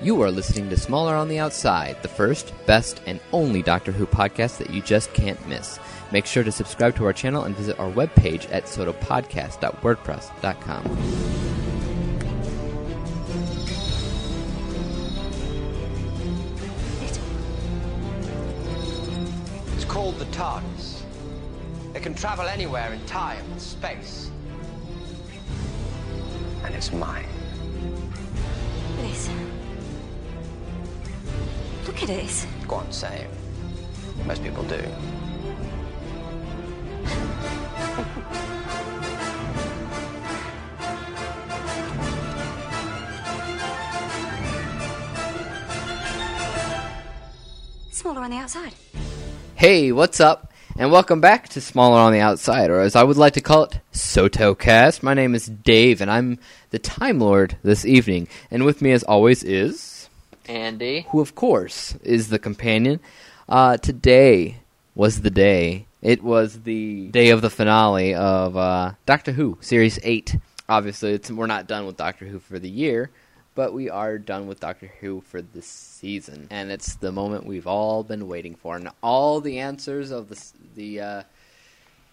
You are listening to Smaller on the Outside, the first, best, and only Doctor Who podcast that you just can't miss. Make sure to subscribe to our channel and visit our webpage at sotopodcast.wordpress.com. It's called the TARDIS. It can travel anywhere in time and space. And it's mine. It is. Look at it. Go on, say it. Most people do. Smaller on the outside. Hey, what's up? And welcome back to Smaller on the Outside, or as I would like to call it, SotoCast. My name is Dave, and I'm the Time Lord this evening. And with me, as always, is. Andy. who of course is the companion. Uh, today was the day. It was the day of the finale of uh, Doctor Who series eight. Obviously, it's, we're not done with Doctor Who for the year, but we are done with Doctor Who for this season, and it's the moment we've all been waiting for. And all the answers of the the uh,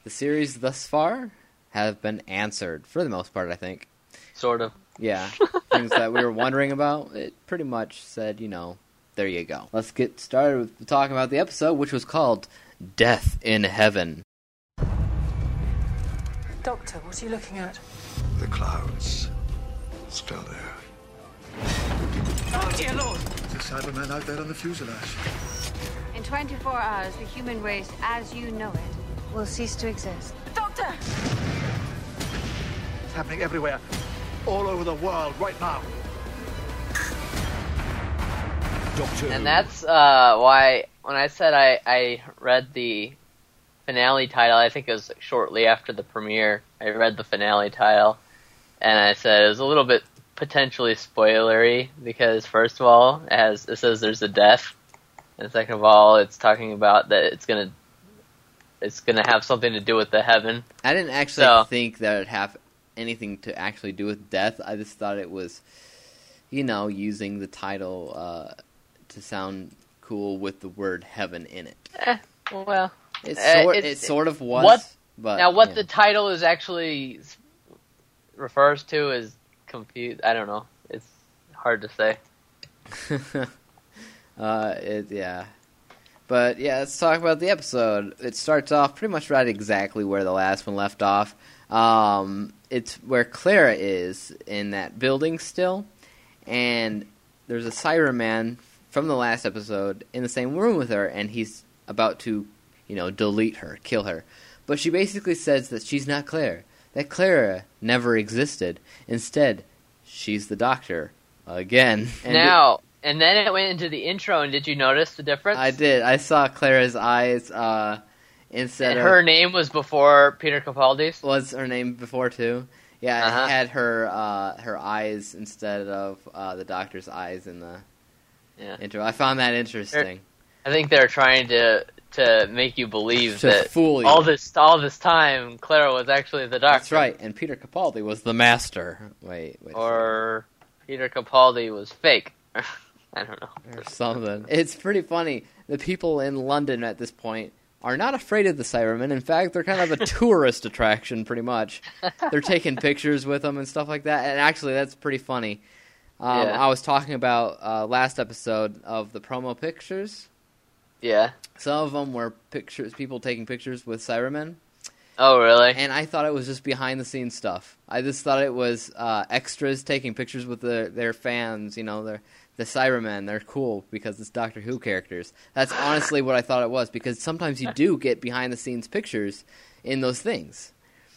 the series thus far have been answered for the most part. I think. Sort of. Yeah, things that we were wondering about. It pretty much said, you know, there you go. Let's get started with talking about the episode, which was called "Death in Heaven." Doctor, what are you looking at? The clouds. Still there. Oh, dear Lord! There's a Cyberman out there on the fuselage. In 24 hours, the human race, as you know it, will cease to exist. Doctor! It's happening everywhere. All over the world right now. Doctor And that's uh, why when I said I, I read the finale title, I think it was shortly after the premiere. I read the finale title, and I said it was a little bit potentially spoilery because first of all, it has it says there's a death, and second of all, it's talking about that it's gonna it's gonna have something to do with the heaven. I didn't actually So- think that it have anything to actually do with death. I just thought it was, you know, using the title uh, to sound cool with the word "heaven" in it. Eh, well, It Uh, sort, it's- it sort of was. what- But now what yeah. the title is actually refers to is confused. I don't know. It's hard to say. uh, it, yeah. But yeah, let's talk about the episode. It starts off pretty much right exactly where the last one left off. Um, it's where Clara is in that building still, and there's a Cyberman from the last episode in the same room with her, and he's about to, you know, delete her, kill her. But she basically says that she's not Claire, that Clara never existed. Instead, she's the Doctor again. And it- now and then it went into the intro, and did you notice the difference? I did. I saw Clara's eyes uh, instead And of her name was before Peter Capaldi's. was her name before too. Yeah, Uh-huh. it had her uh, her eyes instead of uh, the doctor's eyes in the Yeah. intro. I found that interesting. I think they're trying to to make you believe that fool you. all this all this time Clara was actually the doctor. That's right. And Peter Capaldi was the master. Wait, wait. Or Peter Capaldi was fake. I don't know. or something. It's pretty funny. The people in London at this point are not afraid of the Cybermen. In fact, they're kind of a tourist attraction, pretty much. They're taking pictures with them and stuff like that. And actually, that's pretty funny. Um, Yeah. I was talking about uh, last episode of the promo pictures. Yeah. Some of them were pictures, people taking pictures with Cybermen, Oh really? and I thought it was just behind the scenes stuff. I just thought it was uh, extras taking pictures with the, their fans. You know, their the Cybermen. They're cool because it's Doctor Who characters. That's honestly what I thought it was because sometimes you do get behind the scenes pictures in those things.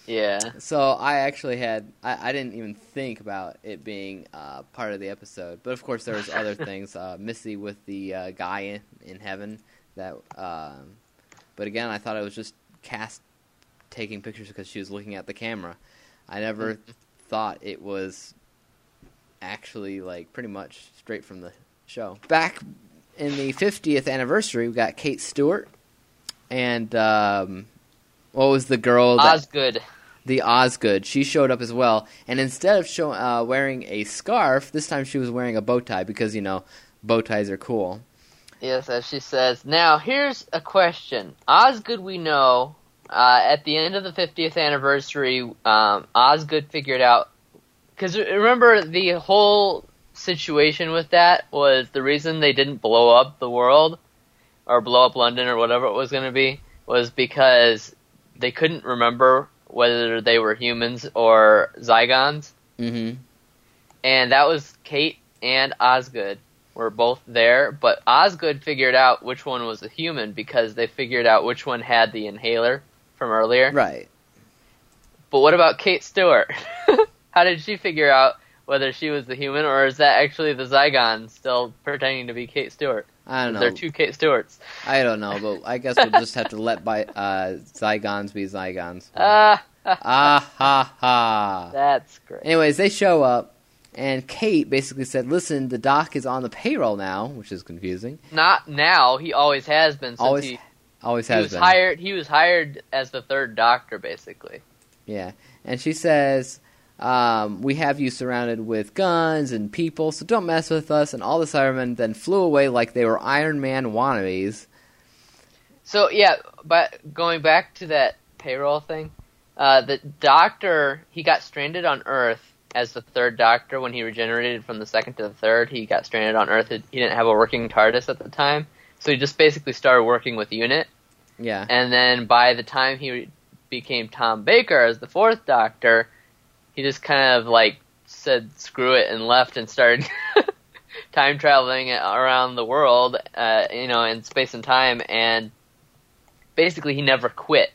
yeah. So I actually had I, I didn't even think about it being uh, part of the episode, but of course there was other things. Uh, Missy with the uh, guy in, in heaven that, um, but again I thought it was just cast taking pictures because she was looking at the camera. I never thought it was actually like pretty much straight from the show. Back in the 50th anniversary, we got Kate Stewart and um, what was the girl that Osgood. the Osgood. She showed up as well, and instead of show, uh, wearing a scarf, this time she was wearing a bow tie because you know bow ties are cool. Yes, as she says. Now, here's a question. Osgood, we know, uh, at the end of the 50th anniversary, um, Osgood figured out. Because remember, the whole situation with that was the reason they didn't blow up the world, or blow up London, or whatever it was going to be, was because they couldn't remember whether they were humans or Zygons. Mm-hmm. And that was Kate and Osgood were both there, but Osgood figured out which one was a human because they figured out which one had the inhaler from earlier. Right. But what about Kate Stewart? How did she figure out whether she was the human or is that actually the Zygon still pretending to be Kate Stewart? I don't know. There are two Kate Stewarts. I don't know, but I guess we'll just have to let by uh, Zygons be Zygons. Ah, ah ha ha. that's great. Anyways, they show up, and Kate basically said, "Listen, the doc is on the payroll now," which is confusing. Not now. He always has been since Always, he, always he was been. hired. He was hired as the third Doctor, basically. Yeah, and she says, um, "We have you surrounded with guns and people, so don't mess with us." And all the Cybermen then flew away like they were Iron Man wannabes. So yeah, but going back to that payroll thing, uh, the Doctor he got stranded on Earth as the third Doctor when he regenerated from the second to the third. He got stranded on Earth. He didn't have a working TARDIS at the time, so he just basically started working with Unit. Yeah, And then by the time he became Tom Baker as the fourth Doctor, he just kind of like said screw it and left and started time traveling around the world, uh, you know, in space and time, and basically he never quit.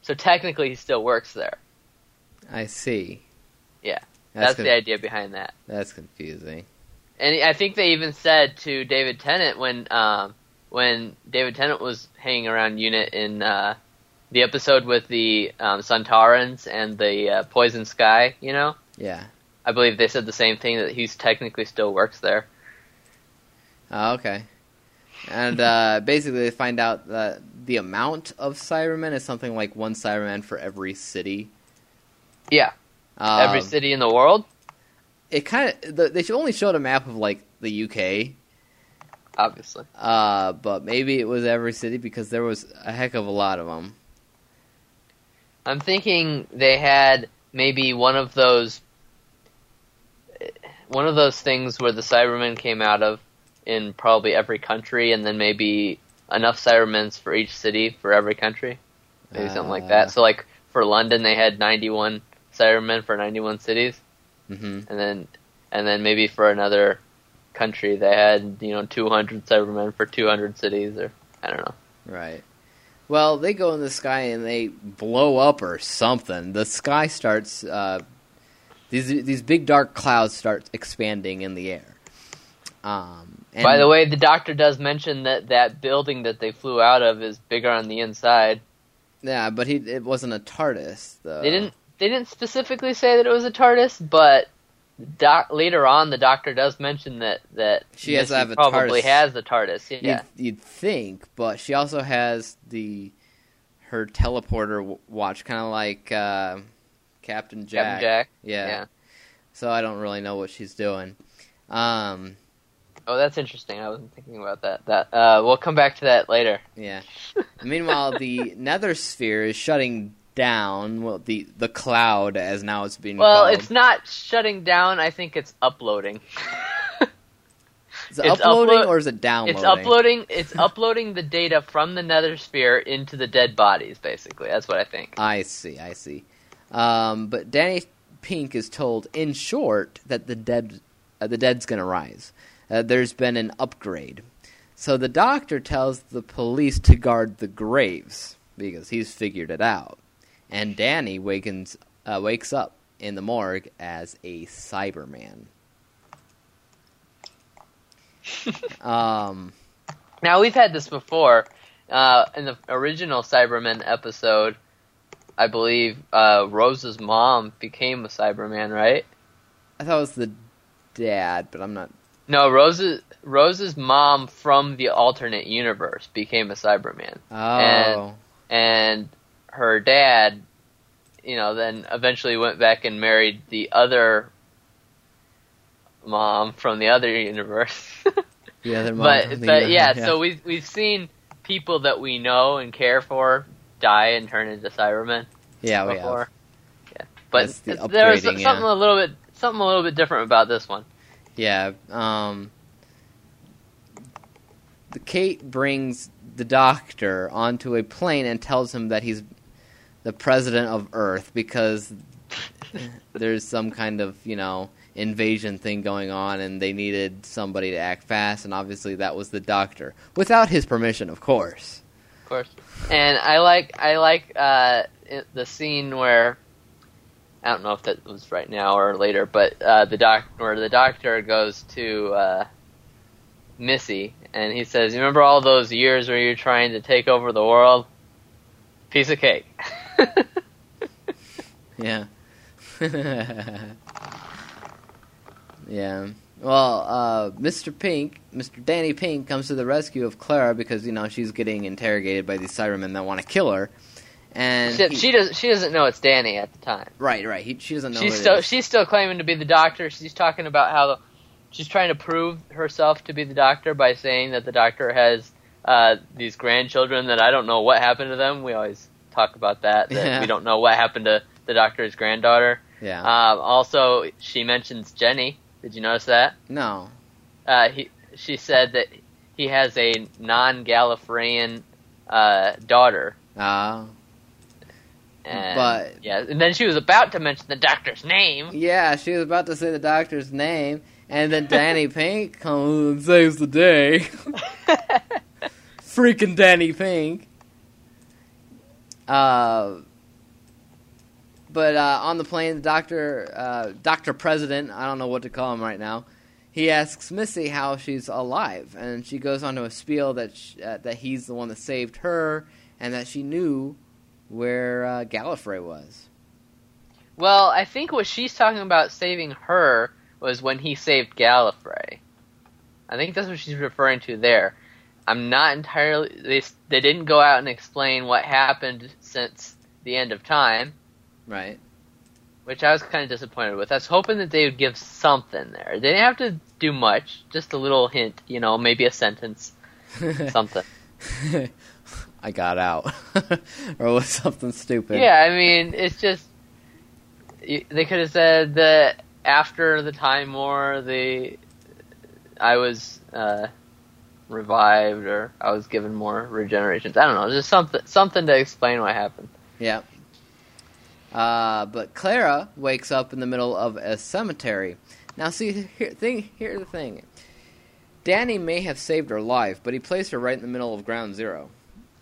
So technically he still works there. I see. Yeah, That's, con- the idea behind that. That's confusing. And I think they even said to David Tennant when um, when David Tennant was hanging around Unit in uh, the episode with the um, Sontarans and the uh, Poison Sky, you know, Yeah. I believe they said the same thing that he's technically still works there. Oh, okay. And uh, basically, they find out that the amount of Cybermen is something like one Cyberman for every city. Yeah, every Um, city in the world, It kind of the, they only showed a map of like the UK, obviously. uh, but maybe it was every city because there was a heck of a lot of them. I'm thinking they had maybe one of those one of those things where the Cybermen came out of in probably every country, and then maybe enough Cybermen for each city for every country, maybe something like Uh. that. So like for London, they had 91 Cybermen for 91 cities, hmm and then and then maybe for another country they had you know 200 Cybermen for 200 cities, or I don't know. Right. Well, they go in the sky and they blow up or something. The sky starts. Uh, these these big dark clouds start expanding in the air. Um, and By the way, the doctor does mention that that building that they flew out of is bigger on the inside. yeah, but he it wasn't a TARDIS. Though. They didn't they didn't specifically say that it was a TARDIS, but doc, later on the doctor does mention that that She has to have a probably TARDIS. has the TARDIS. Yeah. You'd, you'd think, but she also has the her teleporter w- watch, kind of like uh, Captain Jack. Captain Jack. Yeah. Yeah. So I don't really know what she's doing. Um, Oh, that's interesting. I wasn't thinking about that. That uh, we'll come back to that later. yeah. Meanwhile, the Nether Sphere is shutting down. Well, the the cloud, as now it's being Well, called. it's not shutting down. I think it's uploading. Is it it's uploading upload- or is it downloading? It's uploading. It's uploading the data from the Nether Sphere into the dead bodies. Basically, that's what I think. I see, I see. Um, but Danny Pink is told, in short, that the dead, uh, the dead's going to rise. Uh, there's been an upgrade. So the doctor tells the police to guard the graves because he's figured it out. And Danny wakens, uh, wakes up in the morgue as a Cyberman. um, Now we've had this before. Uh, in the original Cyberman episode, I believe uh, Rose's mom became a Cyberman, right? I thought it was the dad, but I'm not. No, Rose's Rose's mom from the alternate universe became a Cyberman, Oh, and her dad you know, then eventually went back and married the other mom from the other universe. The other mom but from the but other- yeah, so we've we've seen people that we know and care for die and turn into Cybermen yeah, we have. before. Yeah, but the there was something yeah. a little bit something a little bit different about this one. Yeah. Um, the Kate brings the doctor onto a plane and tells him that he's the president of Earth because there's some kind of you know invasion thing going on and they needed somebody to act fast and obviously that was the doctor without his permission of course of course. And I like I like uh, the scene where I don't know if that was right now or later, but uh, the doc where the doctor goes to uh, Missy and he says, "You remember all those years where you're trying to take over the world? Piece of cake." yeah yeah well uh, mr pink mr danny pink comes to the rescue of clara because you know she's getting interrogated by these cybermen that want to kill her and she, he- she does she doesn't know it's Danny at the time. right right he, she doesn't know she's still she's still claiming to be the doctor. She's talking about how the, she's trying to prove herself to be the doctor by saying that the doctor has uh, these grandchildren that I don't know what happened to them. We always talk about that. That Yeah. we don't know what happened to the doctor's granddaughter. yeah Um, also, she mentions Jenny. Did you notice that? no Uh, he she said that he has a non-Gallifreyan uh, daughter. uh, And, But- yeah, and then she was about to mention the doctor's name. yeah she was about to say the doctor's name and then danny pink comes and saves the day freaking danny pink uh but uh, on the plane, the doctor, uh, Doctor President, I don't know what to call him right now. He asks Missy how she's alive, and she goes on to a spiel that sh uh, that he's the one that saved her, and that she knew where uh, Gallifrey was. Well, I think what she's talking about saving her was when he saved Gallifrey. I think that's what she's referring to there. I'm not entirely. They they didn't go out and explain what happened since the end of time, Right. which I was kind of disappointed with. I was hoping that they would give something there. They didn't have to do much, just a little hint, you know, maybe a sentence, something. I got out, or was something stupid. Yeah, I mean, it's just they could have said that after the Time War, the I was uh, revived or I was given more regenerations. I don't know, just something something to explain what happened. Yeah. Uh, but Clara wakes up in the middle of a cemetery. Now, see, here, thing, here's the thing. Danny may have saved her life, but he placed her right in the middle of ground zero.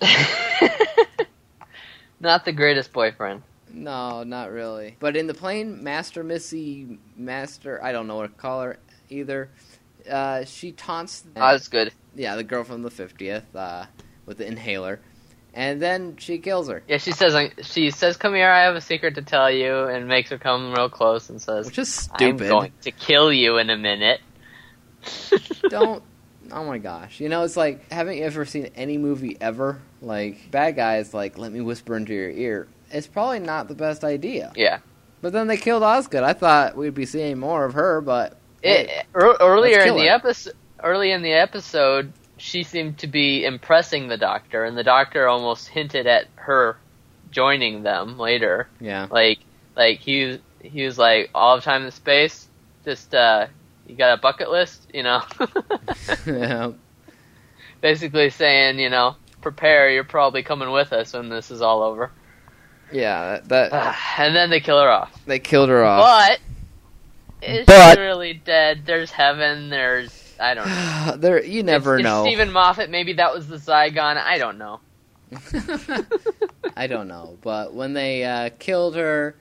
Not the greatest boyfriend. No, not really. But in the plane, Master Missy, Master, I don't know what to call her either. Uh, she taunts, Oh, that's good. Yeah, the girl from the fiftieth, uh, with the inhaler, and then she kills her, Yeah, she says she says, "Come here, I have a secret to tell you," and makes her come real close and says, which is stupid. "I'm going to kill you in a minute." don't oh my gosh. You know it's like haven't you ever seen any movie ever? Like bad guys like let me whisper into your ear. It's probably not the best idea. Yeah. but then they killed osgood. I thought we'd be seeing more of her but It, hey, earlier in the episode, early in the episode, she seemed to be impressing the doctor, and the doctor almost hinted at her joining them later. yeah Like, like he he was like, all of time in space, just uh, you got a bucket list, you know. yeah Basically saying, you know, prepare, you're probably coming with us when this is all over. yeah that, that and then they kill her off. they killed her off But is But- she really dead? There's heaven. There's I don't know. there you never It's- it's know Steven Moffat, maybe that was the Zygon. I don't know. i don't know but when they uh, killed her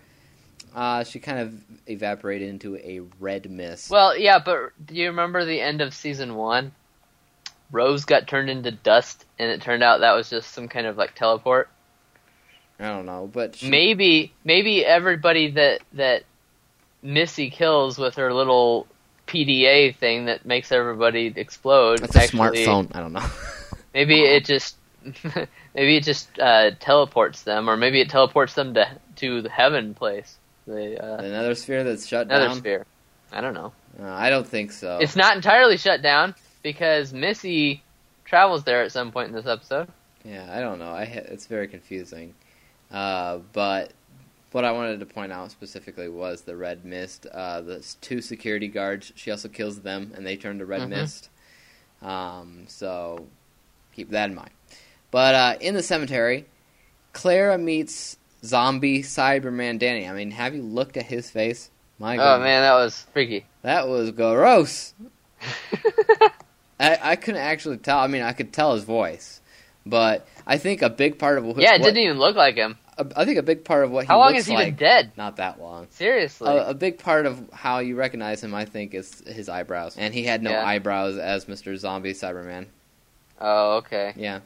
uh, she kind of evaporated into a red mist Well, yeah, but do you remember the end of season one? Rose got turned into dust, and it turned out that was just some kind of like teleport. i don't know but she, Maybe, maybe everybody that that Missy kills with her little PDA thing that makes everybody explode. that's a smartphone i don't know Maybe it just maybe it just uh, teleports them, or maybe it teleports them to to the heaven place, the uh, Another sphere that's shut another down. sphere. I don't know. Uh, I don't think so. It's not entirely shut down because Missy travels there at some point in this episode. Yeah, I don't know. I ha- it's very confusing. Uh, but what I wanted to point out specifically was the red mist. Uh, the two security guards. She also kills them, and they turn to red Mhm. mist. Um, so keep that in mind. But uh, in the cemetery, Clara meets zombie Cyberman Danny. I mean, have you looked at his face? My God. Oh man, that was freaky. that was gross. I, I couldn't actually tell. I mean, I could tell his voice, but I think a big part of what yeah, it what- didn't even look like him. A- I think a big part of what he How long looks has he like, been dead? not that long. Seriously. A, a big part of how you recognize him, I think, is his eyebrows, and he had no Yeah. eyebrows as Mister Zombie Cyberman. oh, okay. Yeah,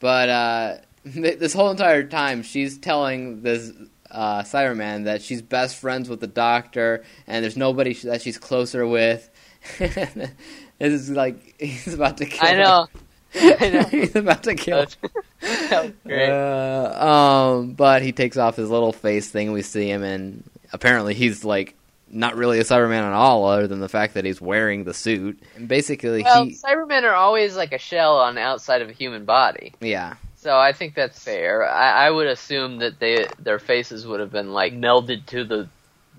but uh, this whole entire time, she's telling this uh, Cyberman that she's best friends with the Doctor, and there's nobody sh- that she's closer with. this is like he's about to kill. I her. know. I know. he's about to kill. That's- that was great. Uh, um, but he takes off his little face thing. We see him, and apparently he's like not really a Cyberman at all, other than the fact that he's wearing the suit. And basically, well, he Cybermen are always like a shell on the outside of a human body. yeah, So I think that's fair. I, I would assume that they their faces would have been like melded to the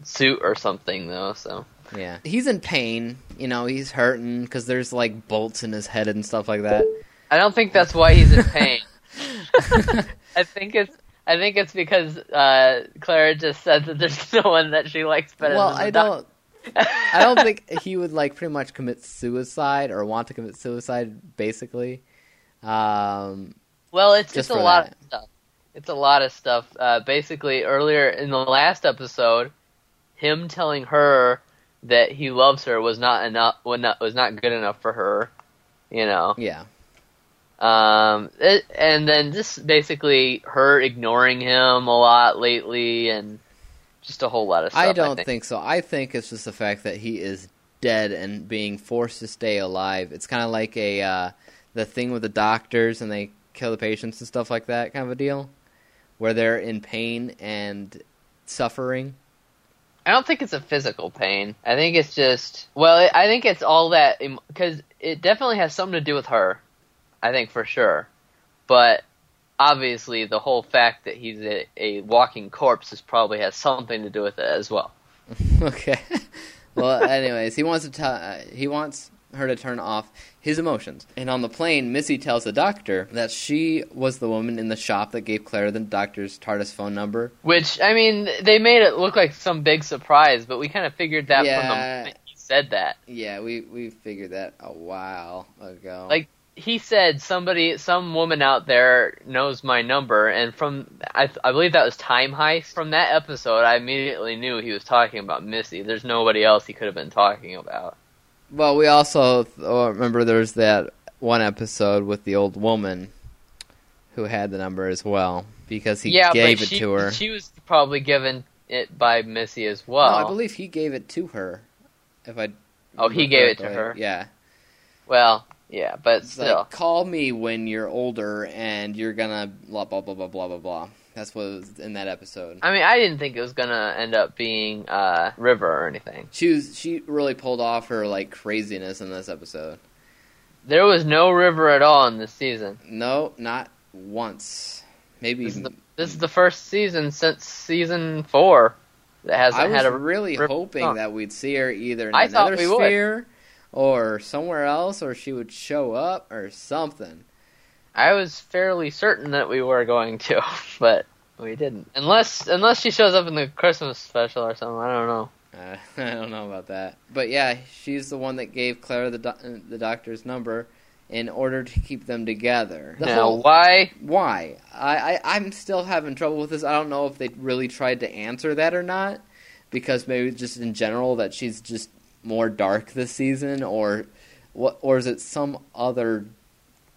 suit or something, though. So yeah, he's in pain. You know, he's hurting because there's like bolts in his head and stuff like that. I don't think that's why he's in pain. I think it's I think it's because uh, Clara just said that there's no one that she likes better. well, than I don't. I don't think he would like pretty much commit suicide or want to commit suicide. Basically, um, Well, it's Just a lot that. of stuff. It's a lot of stuff. Uh, basically, earlier in the last episode, him telling her that he loves her was not enough. Was not, was not good enough for her. You know. yeah, Um, it, and then just basically her ignoring him a lot lately, and just a whole lot of stuff. I don't think. think so. I think it's just the fact that he is dead and being forced to stay alive. It's kind of like a uh, the thing with the doctors and they kill the patients and stuff like that kind of a deal, where they're in pain and suffering. I don't think it's a physical pain. I think it's just well, I think it's all that because it definitely has something to do with her. I think for sure, but obviously the whole fact that he's a, a walking corpse is probably has something to do with it as well. okay. well, anyways, he wants to tell. Uh, he wants her to turn off his emotions. And on the plane, Missy tells the doctor that she was the woman in the shop that gave Claire the doctor's TARDIS phone number. Which I mean, they made it look like some big surprise, but we kind of figured that from the moment he said that. Yeah, we we figured that a while ago. Like he said, somebody, some woman out there knows my number, and from I, I believe that was Time Heist. From that episode, I immediately knew he was talking about Missy. There's nobody else he could have been talking about. Well, we also oh, remember there's that one episode with the old woman who had the number as well because he yeah, gave it she, to her. She was probably given it by Missy as well. no, I believe he gave it to her. If I Oh, he gave it to her? Yeah, Well, yeah, but it's still. like call me when you're older and you're gonna blah blah blah blah blah blah blah. That's what was in that episode. I mean, I didn't think it was gonna end up being uh, River or anything. She was she really pulled off her like craziness in this episode. There was no River at all in this season. No, not once. Maybe This is the, this is the first season since season four that hasn't I was had a really hoping song. that we'd see her either in I thought another we would. Or somewhere else, or she would show up or something. I was fairly certain that we were going to, but we didn't. Unless unless she shows up in the Christmas special or something. I don't know. Uh, I don't know about that, but yeah, she's the one that gave Clara the doc- the doctor's number in order to keep them together. The now, whole- why? why? I, I I'm still having trouble with this. I don't know if they really tried to answer that or not, because maybe just in general that she's just more dark this season, or what, or is it some other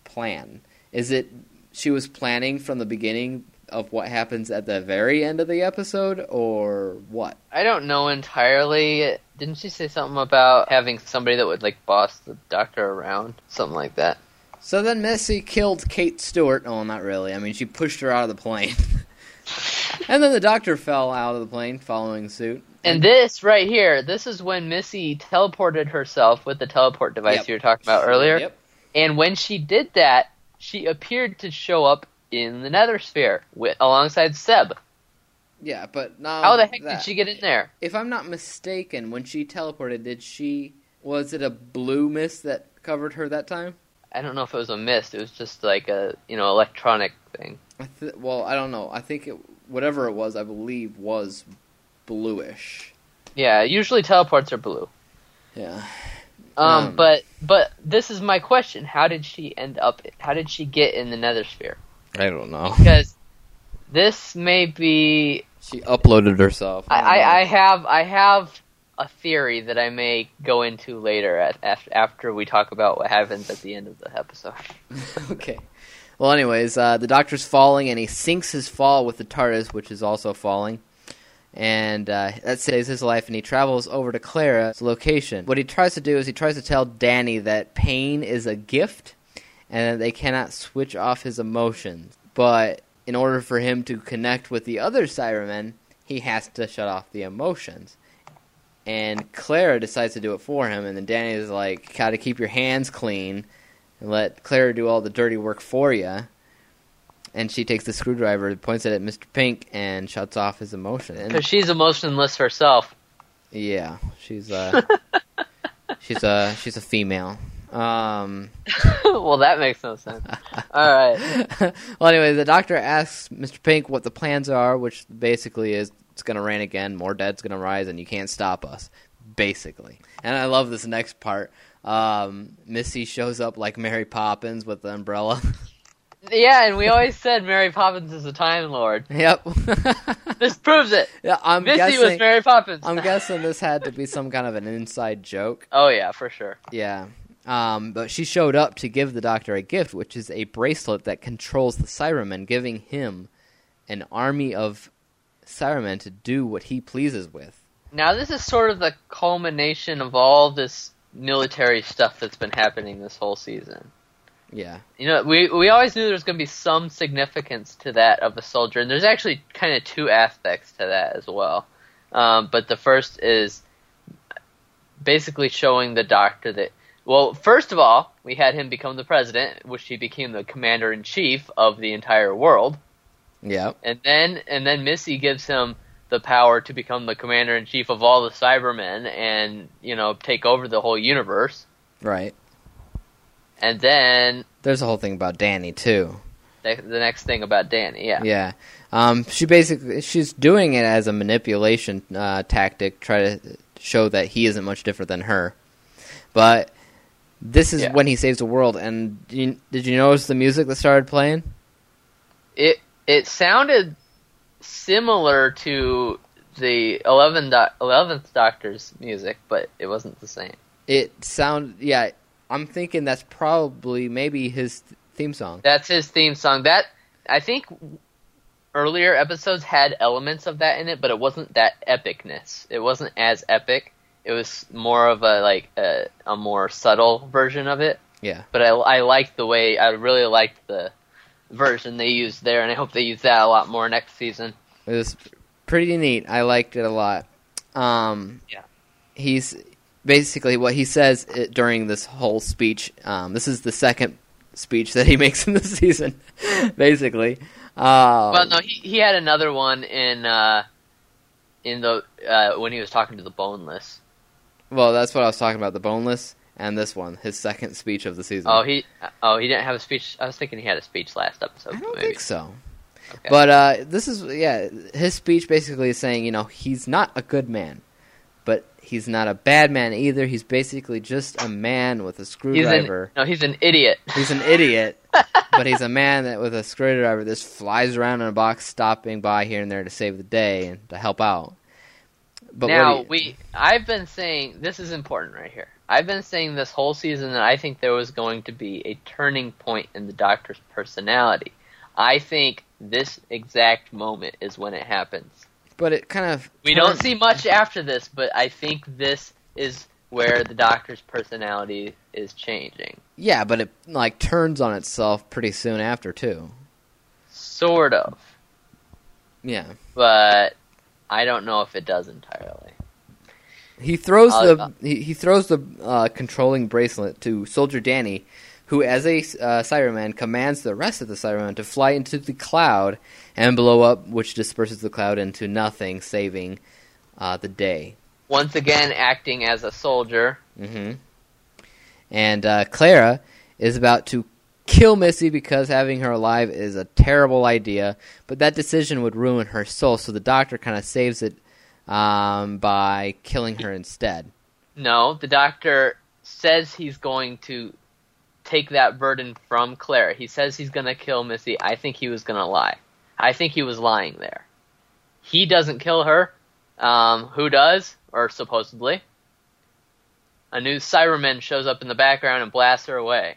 plan? Is it she was planning from the beginning of what happens at the very end of the episode, or what? I don't know entirely. Didn't she say something about having somebody that would like boss the doctor around, something like that? So then Missy killed Kate Stewart. Oh, not really. I mean, she pushed her out of the plane. and then the doctor fell out of the plane following suit. And this right here, this is when Missy teleported herself with the teleport device Yep. you were talking about earlier. Yep. And when she did that, she appeared to show up in the Nether Sphere with, alongside Seb. Yeah, but now How the heck that- did she get in there? If I'm not mistaken, when she teleported, did she was it a blue mist that covered her that time? I don't know if it was a mist. It was just like a you know electronic thing. I th- well, I don't know. I think it whatever it was, I believe was bluish. Yeah, usually teleports are blue. Yeah. Um, Um, but but this is my question: How did she end up? How did she get in the Nether Sphere? I don't know. Because this may be She uploaded herself. I. I, I have I have a theory that I may go into later at, after after we talk about what happens at the end of the episode. okay. Well, anyways, uh, the doctor's falling, and he sinks his fall with the TARDIS, which is also falling. And uh, that saves his life, and he travels over to Clara's location. What he tries to do is he tries to tell Danny that pain is a gift, and that they cannot switch off his emotions. But in order for him to connect with the other Cybermen, he has to shut off the emotions. And Clara decides to do it for him, and then Danny is like, "Gotta keep your hands clean." and let Clara do all the dirty work for you. And she takes the screwdriver, points it at Mr. Pink, and shuts off his emotion. Because she's emotionless herself. yeah, she's uh, she's a she's a female. Um, well, that makes no sense. All right. well, anyway, the doctor asks Mr. Pink what the plans are, which basically is it's going to rain again, more dead's going to rise, and you can't stop us. Basically, and I love this next part. Um, Missy shows up like Mary Poppins with the umbrella. Yeah, and we always said Mary Poppins is a Time Lord. yep. This proves it. yeah, I'm Missy guessing. was Mary Poppins. I'm guessing this had to be some kind of an inside joke. oh yeah, for sure. Yeah. Um, but she showed up to give the doctor a gift, which is a bracelet that controls the Cybermen, giving him an army of Cybermen to do what he pleases with. Now this is sort of the culmination of all this military stuff that's been happening this whole season. Yeah. You know, we we always knew there was going to be some significance to that of a soldier, and there's actually kind of two aspects to that as well. Um, but the first is basically showing the doctor that. Well, first of all, we had him become the president, which he became the commander in chief of the entire world, Yeah. and then and then Missy gives him the power to become the commander in chief of all the Cybermen and you know take over the whole universe. Right. And then There's a whole thing about Danny too. the, the next thing about Danny, yeah. Yeah. Um, she basically she's doing it as a manipulation uh, tactic, try to show that he isn't much different than her. But this is Yeah. when he saves the world. And did you, did you notice the music that started playing? it it sounded similar to the 11 do- 11th Doctor's music, but it wasn't the same. It sound yeah. I'm thinking that's probably maybe his theme song. That's his theme song. That I think earlier episodes had elements of that in it, but it wasn't that epicness. It wasn't as epic. It was more of a like a, a more subtle version of it. Yeah. But I I liked the way I really liked the version they used there, and I hope they use that a lot more next season. It was pretty neat. I liked it a lot. Um, Yeah. He's basically what he says it, during this whole speech. Um, this is the second speech that he makes in the season, basically. Um, Well, no, he he had another one in uh, in the uh, when he was talking to the boneless. well, that's what I was talking about. The boneless and this one, his second speech of the season. Oh, he oh he didn't have a speech. I was thinking he had a speech last episode. I don't maybe. think so. Okay. But uh, this is yeah, his speech basically is saying, you know, he's not a good man, he's not a bad man either. He's basically just a man with a he's screwdriver. an no, he's an idiot. He's an idiot, but he's a man that with a screwdriver just flies around in a box, stopping by here and there to save the day and to help out. But now you- we I've been saying this is important right here. I've been saying this whole season that I think there was going to be a turning point in the Doctor's personality. I think this exact moment is when it happens. But it kind of We don't see much after this, but I think this is where the Doctor's personality is changing. Yeah, but it like turns on itself pretty soon after too. Sort of. Yeah. But I don't know if it does entirely. He throws the he, he throws the uh, controlling bracelet to Soldier Danny, who, as a uh, Cyberman, commands the rest of the Cybermen to fly into the cloud and blow up, which disperses the cloud into nothing, saving uh, the day. Once again, acting as a soldier. hmm And uh, Clara is about to kill Missy because having her alive is a terrible idea, but that decision would ruin her soul, so the Doctor kind of saves it um, by killing her instead. No, the Doctor says he's going to take that burden from Clara. He says he's going to kill Missy. I think he was going to lie. I think he was lying there. He doesn't kill her. Um, who does? Or supposedly. A new Cyberman shows up in the background and blasts her away.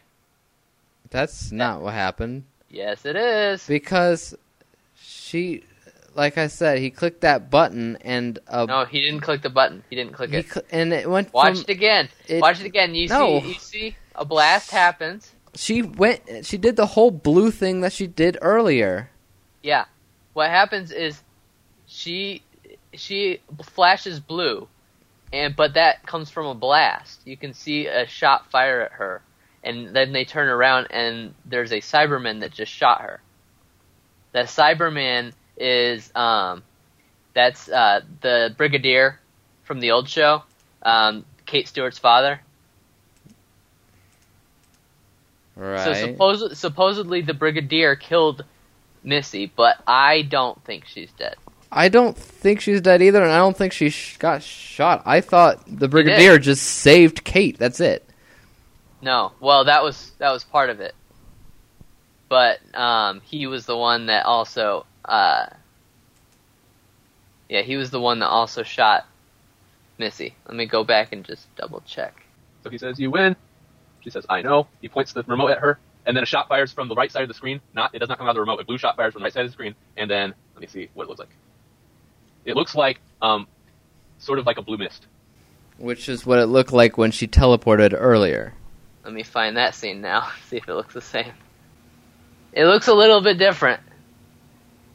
That's not what happened. Yes, it is. Because she, like I said, he clicked that button and uh, No, he didn't click the button. He didn't click he it. cl- and it went Watch from it again. it- Watch it again. You No. see, you see, a blast happens. she went she did the whole blue thing that she did earlier. Yeah. What happens is she she flashes blue, and but that comes from a blast. You can see a shot fire at her, and then they turn around and there's a Cyberman that just shot her. That Cyberman is um, that's uh, the Brigadier from the old show, um, Kate Stewart's father. Right. So suppos- supposedly the Brigadier killed Missy, but I don't think she's dead. I don't think she's dead either, and I don't think she sh- got shot. I thought the brigadier just saved Kate. That's it. No, well that was that was part of it, but um, he was the one that also, uh, yeah, he was the one that also shot Missy. Let me go back and just double check. So he says, "You win." She says, "I know." He points the remote at her, and then a shot fires from the right side of the screen. Not, it does not come out of the remote. A blue shot fires from the right side of the screen, and then let me see what it looks like. It looks like, um, sort of like a blue mist. Which is what it looked like when she teleported earlier. Let me find that scene now. See if it looks the same. It looks a little bit different.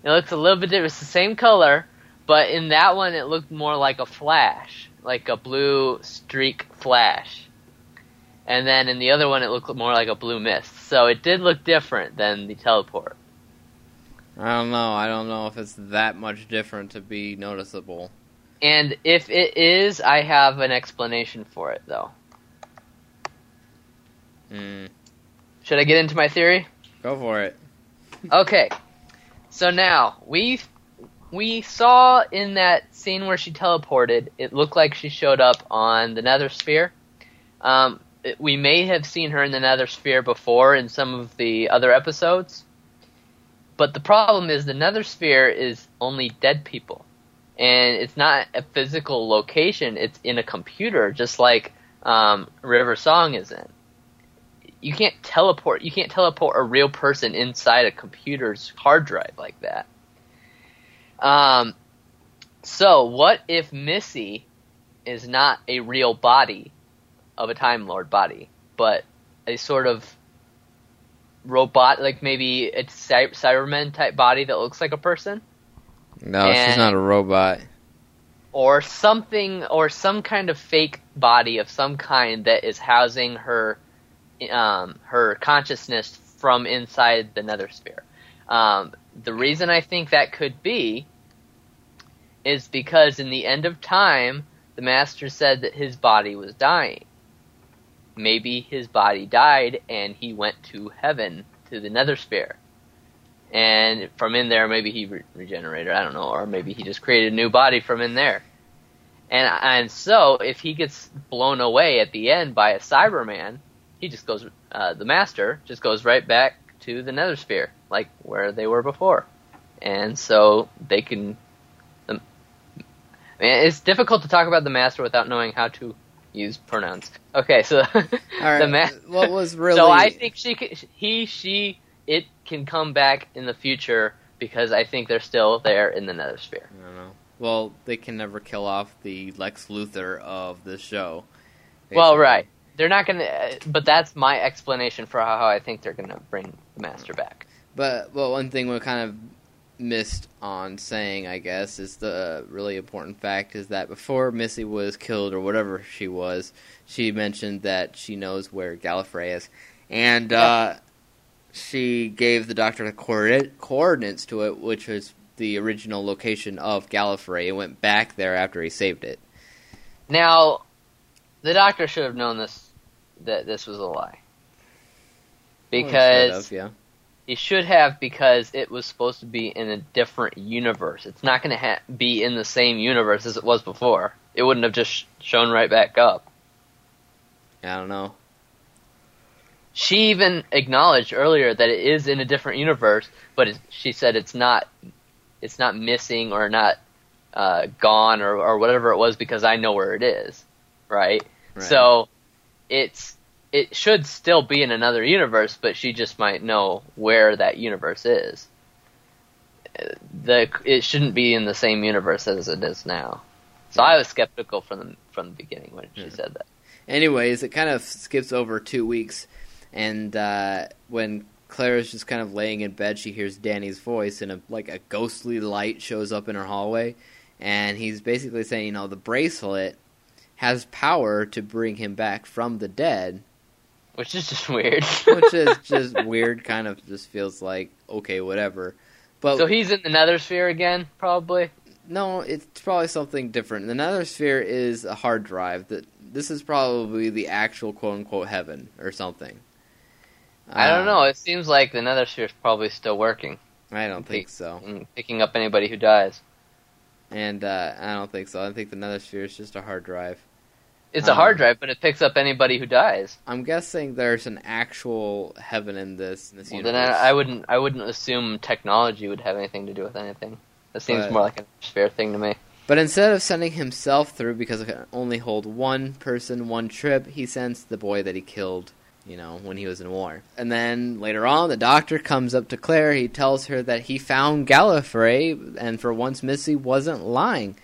It looks a little bit different. It's the same color, but in that one it looked more like a flash, like a blue streak flash. And then in the other one it looked more like a blue mist. So it did look different than the teleport. I don't know. I don't know if it's that much different to be noticeable. And if it is, I have an explanation for it though. Hmm. Should I get into my theory? Go for it. Okay. So now we we saw in that scene where she teleported, it looked like she showed up on the Nether Sphere. Um, we may have seen her in the Nether Sphere before in some of the other episodes, but the problem is the Nether Sphere is only dead people, and it's not a physical location. It's in a computer, just like um, River Song is in you can't teleport you can't teleport a real person inside a computer's hard drive like that. Um so what if Missy is not a real body of a Time Lord body, but a sort of robot like maybe a Cy- Cyberman type body that looks like a person? No, she's not a robot. or something or some kind of fake body of some kind that is housing her um, her consciousness from inside the nether sphere. Um, the reason I think that could be is because in the end of time, the master said that his body was dying. Maybe his body died and he went to heaven, to the nether sphere. And from in there, maybe he re- regenerated, I don't know, or maybe he just created a new body from in there. And, and so, if he gets blown away at the end by a Cyberman, he just goes, uh, the master just goes right back to the nether sphere, like where they were before. And so they can. Um, I mean, it's difficult to talk about the master without knowing how to use pronouns. Okay, so All right. the ma- what was really? so I think she, can, he, she, it can come back in the future because I think they're still there in the nether sphere. I don't know. Well, they can never kill off the Lex Luthor of this show. Well, right. They're not gonna. Uh, but that's my explanation for how, how I think they're gonna bring the master back. But well, one thing we kind of missed on saying, I guess, is the really important fact is that before Missy was killed or whatever she was, she mentioned that she knows where Gallifrey is, and uh, she gave the Doctor the coordinate, coordinates to it, which was the original location of Gallifrey, and went back there after he saved it. Now, the doctor should have known this that this was a lie. Because Well, of, yeah. He should have because it was supposed to be in a different universe. It's not going to ha- be in the same universe as it was before. It wouldn't have just shown right back up. I don't know. She even acknowledged earlier that it is in a different universe, but it, she said it's not it's not missing or not uh, gone or, or whatever it was because I know where it is, right? Right. So it's it should still be in another universe, but she just might know where that universe is. The it shouldn't be in the same universe as it is now. So I was skeptical from the from the beginning when she Yeah. said that. Anyways, it kind of skips over two weeks, and uh, when Clara's just kind of laying in bed, she hears Danny's voice, and a, like a ghostly light shows up in her hallway, and he's basically saying, you know, the bracelet has power to bring him back from the dead, Which is just weird. which is just weird. Kind of just feels like okay, whatever. But so he's in the nether sphere again, probably. No, it's probably something different. The Nether Sphere is a hard drive. That this is probably the actual quote unquote heaven or something. I don't Uh, know. It seems like the nether sphere is probably still working I don't think so, picking up anybody who dies. and uh, I don't think so. I think the Nether Sphere is just a hard drive. It's a Um, hard drive, but it picks up anybody who dies. I'm guessing there's an actual heaven in this in this Well, then. I, I wouldn't. I wouldn't assume technology would have anything to do with anything. That seems But- more like a fair thing to me. But instead of sending himself through because it can only hold one person, one trip, he sends the boy that he killed, you know, when he was in war. And then later on, the doctor comes up to Clara. He tells her that he found Gallifrey, and for once, Missy wasn't lying.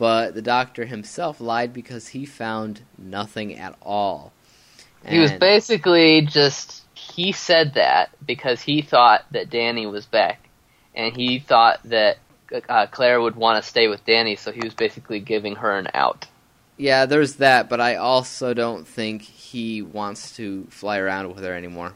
But the doctor himself lied because he found nothing at all. He was basically just. He said that because he thought that Danny was back, and he thought that uh, Clara would want to stay with Danny, so he was basically giving her an out. Yeah, there's that, but I also don't think he wants to fly around with her anymore.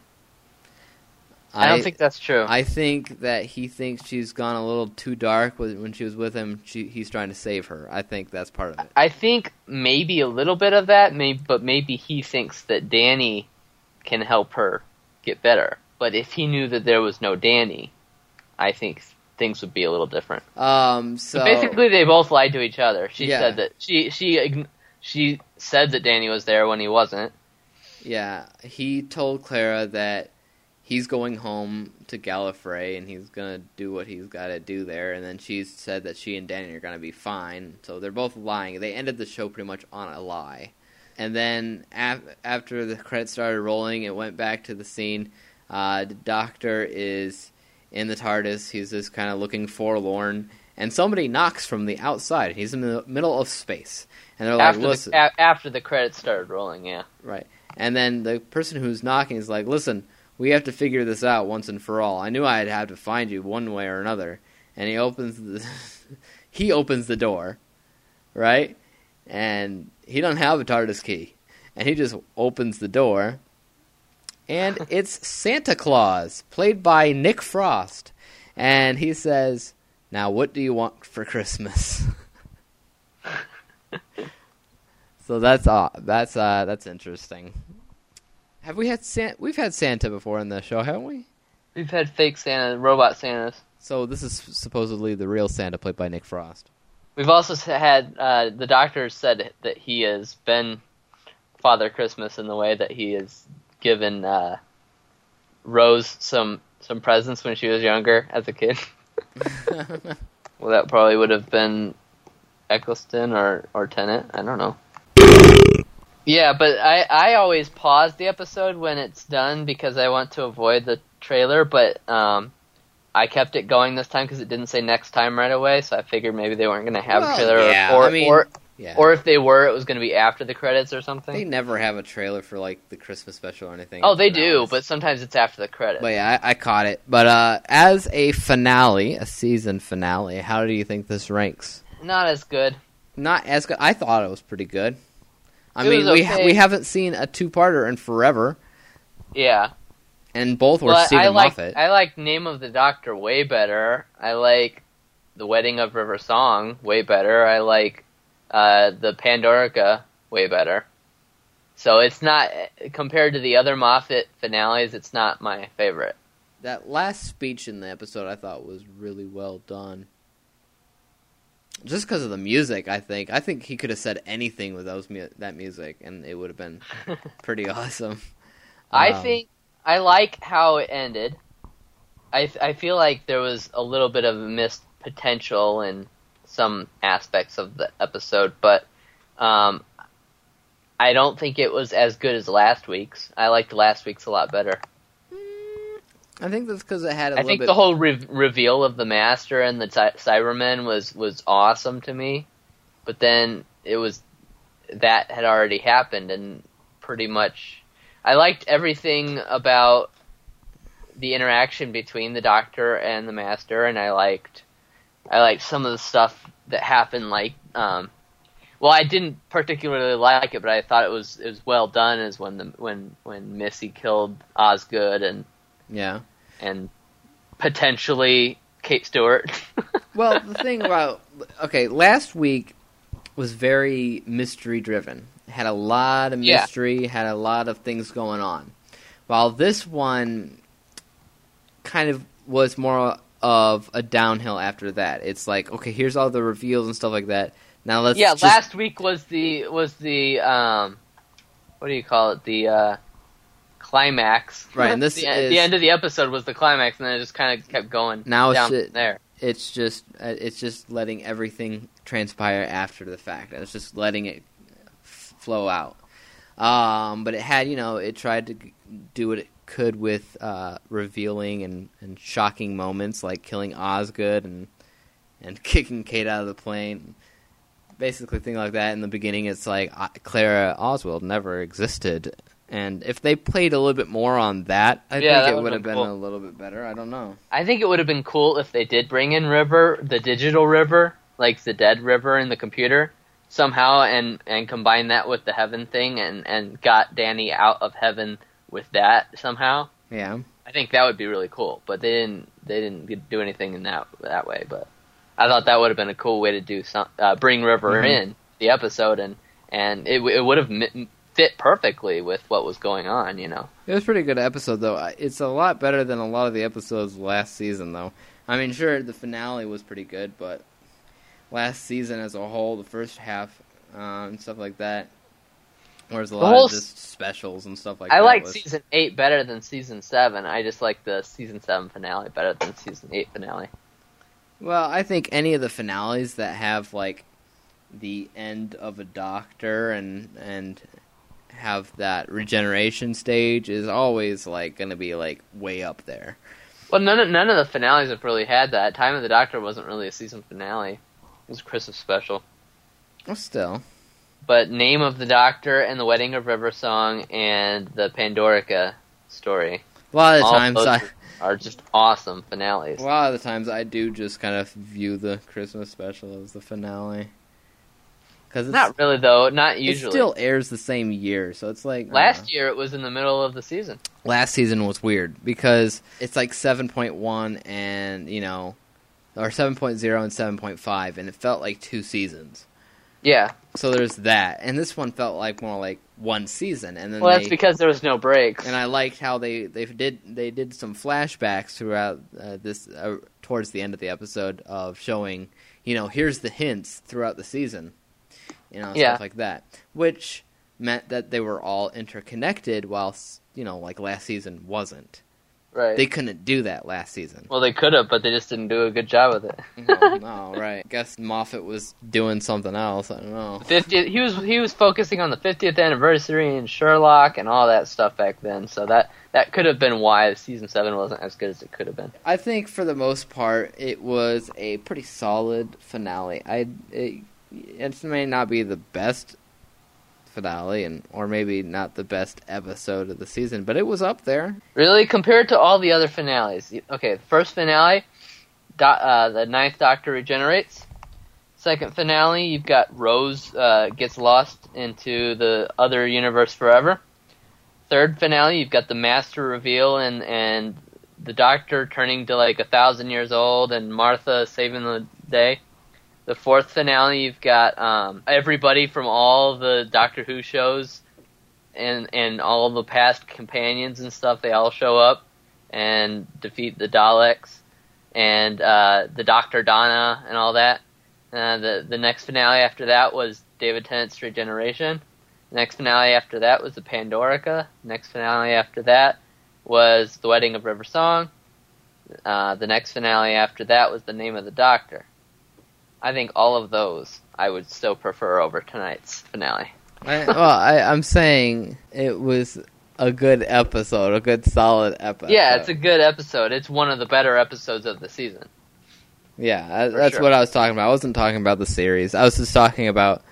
I, don't think that's true. I think that he thinks she's gone a little too dark with, when she was with him. She, he's trying to save her. I think that's part of it. I think maybe a little bit of that, maybe, but maybe he thinks that Danny can help her get better. But if he knew that there was no Danny, I think things would be a little different. Um, so, So basically, they both lied to each other. She Yeah. said that she she she said that Danny was there when he wasn't. yeah, he told Clara that he's going home to Gallifrey and he's gonna do what he's got to do there. And then she said that she and Danny are gonna be fine. So they're both lying. They ended the show pretty much on a lie. And then af- after the credits started rolling, it went back to the scene. Uh, the Doctor is in the TARDIS. He's just kind of looking forlorn, and somebody knocks from the outside. He's in the middle of space, and they're like, "Listen." the a- after the credits started rolling, yeah. Right. And then the person who's knocking is like, listen, we have to figure this out once and for all. I knew I'd have to find you one way or another. And he opens the he opens the door, right? And he doesn't have a TARDIS key. And he just opens the door. And it's Santa Claus, played by Nick Frost. And he says, Now what do you want for Christmas? So that's uh, that's uh, that's interesting. Have we had Santa? We've had Santa before in the show, haven't we? We've had fake Santa, robot Santas. So this is supposedly the real Santa, played by Nick Frost. We've also had uh, the doctor said that he has been Father Christmas in the way that he has given uh, Rose some some presents when she was younger as a kid. well, that probably would have been Eccleston or or Tennant. I don't know. Yeah, but I I always pause the episode when it's done because I want to avoid the trailer. But um, I kept it going this time because it didn't say next time right away, so I figured maybe they weren't going to have Well, a trailer, yeah, or I mean- or Yeah. Or if they were, it was going to be after the credits or something. they never have a trailer for like the Christmas special or anything. oh, they do, finales. but sometimes it's after the credits. But yeah, I, I caught it. But uh, as a finale, a season finale, how do you think this ranks? Not as good. Not as good. I thought it was pretty good. I It mean, we okay. we haven't seen a two-parter in forever, Yeah. and both were Well, I like Moffat. I like Name of the Doctor way better. I like The Wedding of River Song way better. I like uh, the Pandorica way better. So it's not compared to the other Moffat finales. It's not my favorite. that last speech in the episode, I thought was really well done. Just because of the music, I think. I think he could have said anything with those mu- that music, and it would have been pretty awesome. I Um, think I like how it ended. I I feel like there was a little bit of missed potential in some aspects of the episode, but um, I don't think it was as good as last week's. I liked last week's a lot better. I think that's because it had a I think bit. the whole re- reveal of the Master and the Cy- Cybermen was was awesome to me, but then it was that had already happened, and pretty much I liked everything about the interaction between the Doctor and the Master, and I liked I liked some of the stuff that happened, like um, well, I didn't particularly like it, but I thought it was it was well done. Is when the when when Missy killed Osgood and yeah. And potentially Kate Stewart. Well, the thing about okay, last week was very mystery driven. Had a lot of Yeah. mystery, had a lot of things going on. While this one kind of was more of a downhill after that. It's like, okay, here's all the reveals and stuff like that. Now let's yeah, just- last week was the was the um, what do you call it? The uh, climax. Right, and this the, is- the end of the episode was the climax, and then it just kind of kept going Now it's down from there. it's just uh, it's just letting everything transpire after the fact. It's just letting it f- flow out. Um, but it had, you know, it tried to g- do what it could with uh, revealing and, and shocking moments like killing Osgood and and kicking Kate out of the plane. Basically, thing like that. In the beginning, it's like uh, Clara Oswald never existed, and if they played a little bit more on that, I Yeah, that think it would've been been cool. a little bit better. I don't know. I think it would have been cool if they did bring in River, the digital River, like the dead River in the computer, somehow, and and combine that with the heaven thing, and and got Danny out of heaven with that somehow. Yeah. I think that would be really cool, but they didn't. They didn't do anything in that that way. But I thought that would have been a cool way to do some. Uh, bring River Mhm. in the episode, and and it it would have fit perfectly with what was going on. You know. It was a pretty good episode, though. It's a lot better than a lot of the episodes last season, though. I mean, sure, the finale was pretty good, but last season as a whole, the first half uh, and stuff like that, whereas a The lot of just specials and stuff like I that. like was, season eight better than season seven. I just like the season seven finale better than season eight finale. Well, I think any of the finales that have like the end of a doctor and and have that regeneration stage is always like going to be like way up there. Well, none of none of the finales have really had that. Time of the Doctor wasn't really a season finale. It was a Christmas special. Well, still. But Name of the Doctor and the Wedding of River Song and the Pandorica story. A lot of the times I are just awesome finales. A lot of the times I do just kind of view the Christmas special as the finale. Because Not really though. Not usually. it still airs the same year, so it's like Last year it was in the middle of the season. last season was weird because it's like seven point one and you know, or seven point zero and seven point five, and it felt like two seasons. Yeah. So there's that, and this one felt like more like one season, and then Well, they, that's because there was no breaks. and I liked how they they did they did some flashbacks throughout uh, this uh, towards the end of the episode of showing you know here's the hints throughout the season, you know Yeah. stuff like that, which meant that they were all interconnected, whilst you know like last season wasn't. right. They couldn't do that last season. well, they could have, but they just didn't do a good job with it. no, no, right? Guess Moffat was doing something else. I don't know. 50th, he was he was focusing on the 50th anniversary and Sherlock and all that stuff back then. So that that could have been why season seven wasn't as good as it could have been. I think for the most part, it was a pretty solid finale. I it it may not be the best finale, and or maybe not the best episode of the season, but it was up there. Really, compared to all the other finales. Okay, first finale, do, uh, the Ninth Doctor regenerates. Second finale, you've got Rose uh, gets lost into the other universe forever. Third finale, you've got the Master reveal and and the Doctor turning to like a thousand years old and Martha saving the day. The fourth finale, you've got um, everybody from all the Doctor Who shows and and all the past companions and stuff. They all show up and defeat the Daleks and uh, the Doctor Donna and all that. Uh, the the next finale after that was David Tennant's regeneration. Next finale after that was the Pandorica. Next finale after that was the Wedding of River Song. Uh, the next finale after that was the Name of the Doctor. I think all of those I would still prefer over tonight's finale. I, well, I, I'm saying it was a good episode, a good solid episode. Yeah, it's a good episode. It's one of the better episodes of the season. Yeah, I- that's sure. what I was talking about. I wasn't talking about the series. I was just talking about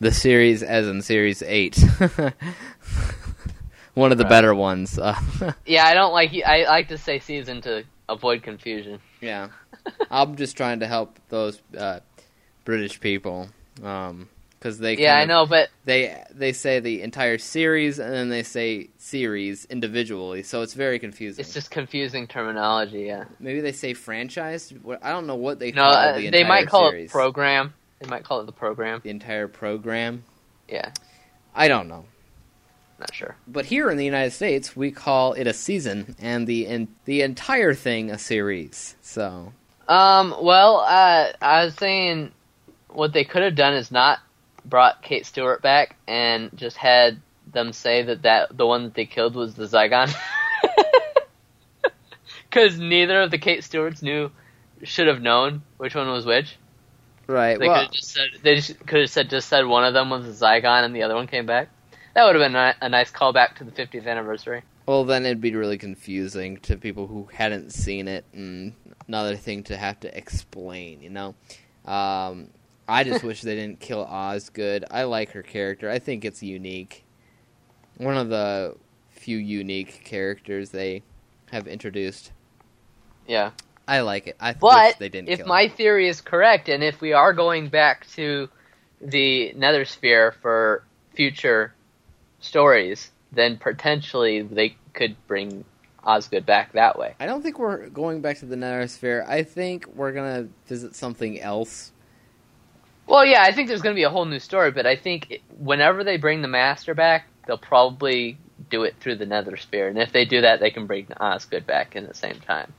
the series as in series eight. One of the Right. better ones. Yeah, I don't like. I like to say season to avoid confusion. Yeah, I'm just trying to help those uh, British people because they Yeah, I of- know, but they they say the entire series and then they say series individually, so it's very confusing. it's just confusing terminology. Yeah. Maybe they say franchise. I don't know what they No, call uh, the they might call series. it program. They might call it the program. the entire program. Yeah, I don't know. Not sure. But here in the United States, we call it a season, and the in, the entire thing a series. So Um. Well, uh, I was saying what they could have done is not brought Kate Stewart back and just had them say that that the one that they killed was the Zygon. Because neither of the Kate Stewarts knew, should have known which one was which. right, They could well, have just said they just could have said just said one of them was a Zygon and the other one came back. That would have been a, a nice callback to the 50th anniversary. well, then it'd be really confusing to people who hadn't seen it, and another thing to have to explain. You know, um, I just wish they didn't kill Osgood. I like her character. I think it's unique. One of the few unique characters they have introduced. Yeah. I like it. I But they didn't. if my her. theory is correct, and if we are going back to the Nether Sphere for future stories, then potentially they could bring Osgood back that way. I don't think we're going back to the Nether Sphere. I think we're gonna visit something else. Well, yeah, I think there's going to be a whole new story, but I think it- whenever they bring the Master back, they'll probably do it through the Nether Sphere, and if they do that, they can bring Osgood back in the same time.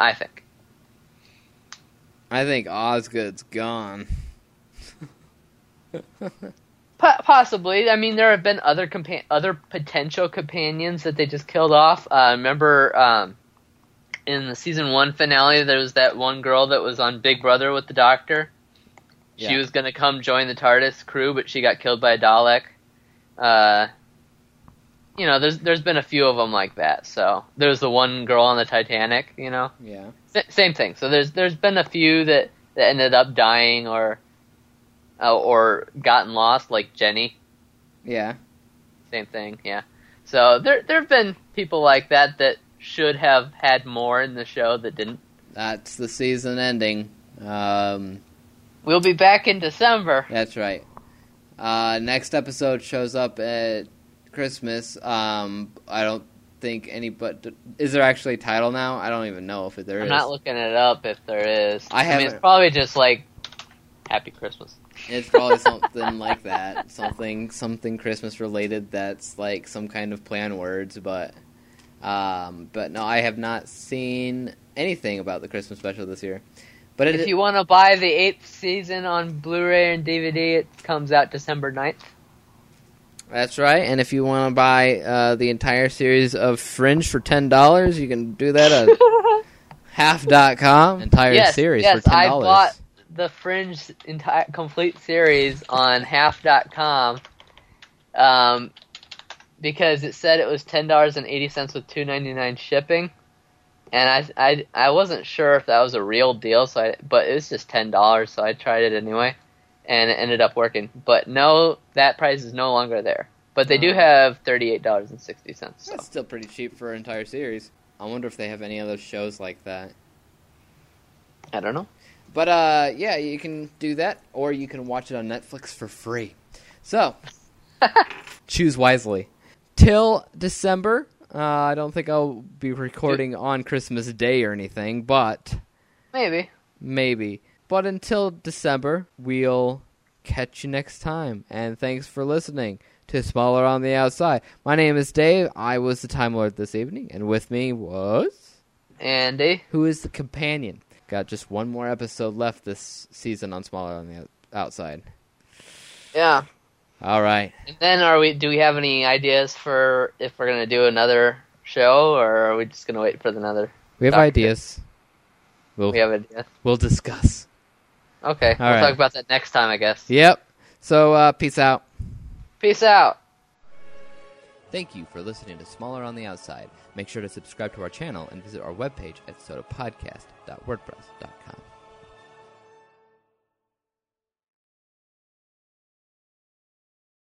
I think. I think Osgood's gone. Po- possibly. I mean, there have been other compa- other potential companions that they just killed off. Uh, remember, um, in the season one finale, there was that one girl that was on Big Brother with the Doctor. She Yeah. was going to come join the TARDIS crew, but she got killed by a Dalek. Uh, you know, there's there's been a few of them like that. So there's the one girl on the Titanic. You know, Yeah. S- same thing. So there's there's been a few that, that ended up dying or uh, or gotten lost, like Jenny. Yeah. Same thing, yeah. So there there have been people like that that should have had more in the show that didn't. That's the season ending. Um, We'll be back in December. that's right. Uh, next episode shows up at Christmas. Um, I don't think any but is there actually a title now? I don't even know if there is. I'm not looking it up if there is. I I mean, it's probably just like Happy Christmas. It's probably something like that. Something something Christmas related that's like some kind of play on words, but um but no, I have not seen anything about the Christmas special this year. But it, If you want to buy the eighth season on Blu-ray and DVD, it comes out December 9th. that's right. And if you want to buy uh, the entire series of Fringe for ten dollars, you can do that at half.com. Entire yes, series yes, for ten I dollars. The Fringe entire complete series on half.com um, because it said it was ten dollars and eighty cents with two ninety nine shipping, and I, I I wasn't sure if that was a real deal, so I, but it was just ten dollars, so I tried it anyway, and it ended up working. But no, that price is no longer there. But they do have and sixty cents. So That's still pretty cheap for an entire series. I wonder if they have any other shows like that. I don't know. But uh, yeah, you can do that, or you can watch it on Netflix for free. So choose wisely. Till December, uh, I don't think I'll be recording on Christmas Day or anything, but Maybe. maybe. But until December, we'll catch you next time. And thanks for listening to Smaller on the Outside. My name is Dave. I was the Time Lord this evening, and with me was Andy. who is the companion. Got just one more episode left this season on Smaller on the Outside. Yeah. All right. And then are we? Do we have any ideas for if we're gonna do another show, or are we just gonna wait for another? We have Doctor. ideas. We'll We have ideas. we'll discuss. Okay, we'll right. talk about that next time, I guess. Yep. So uh, peace out. Peace out. Thank you for listening to Smaller on the Outside. Make sure to subscribe to our channel and visit our webpage at sodapodcast.wordpress.com.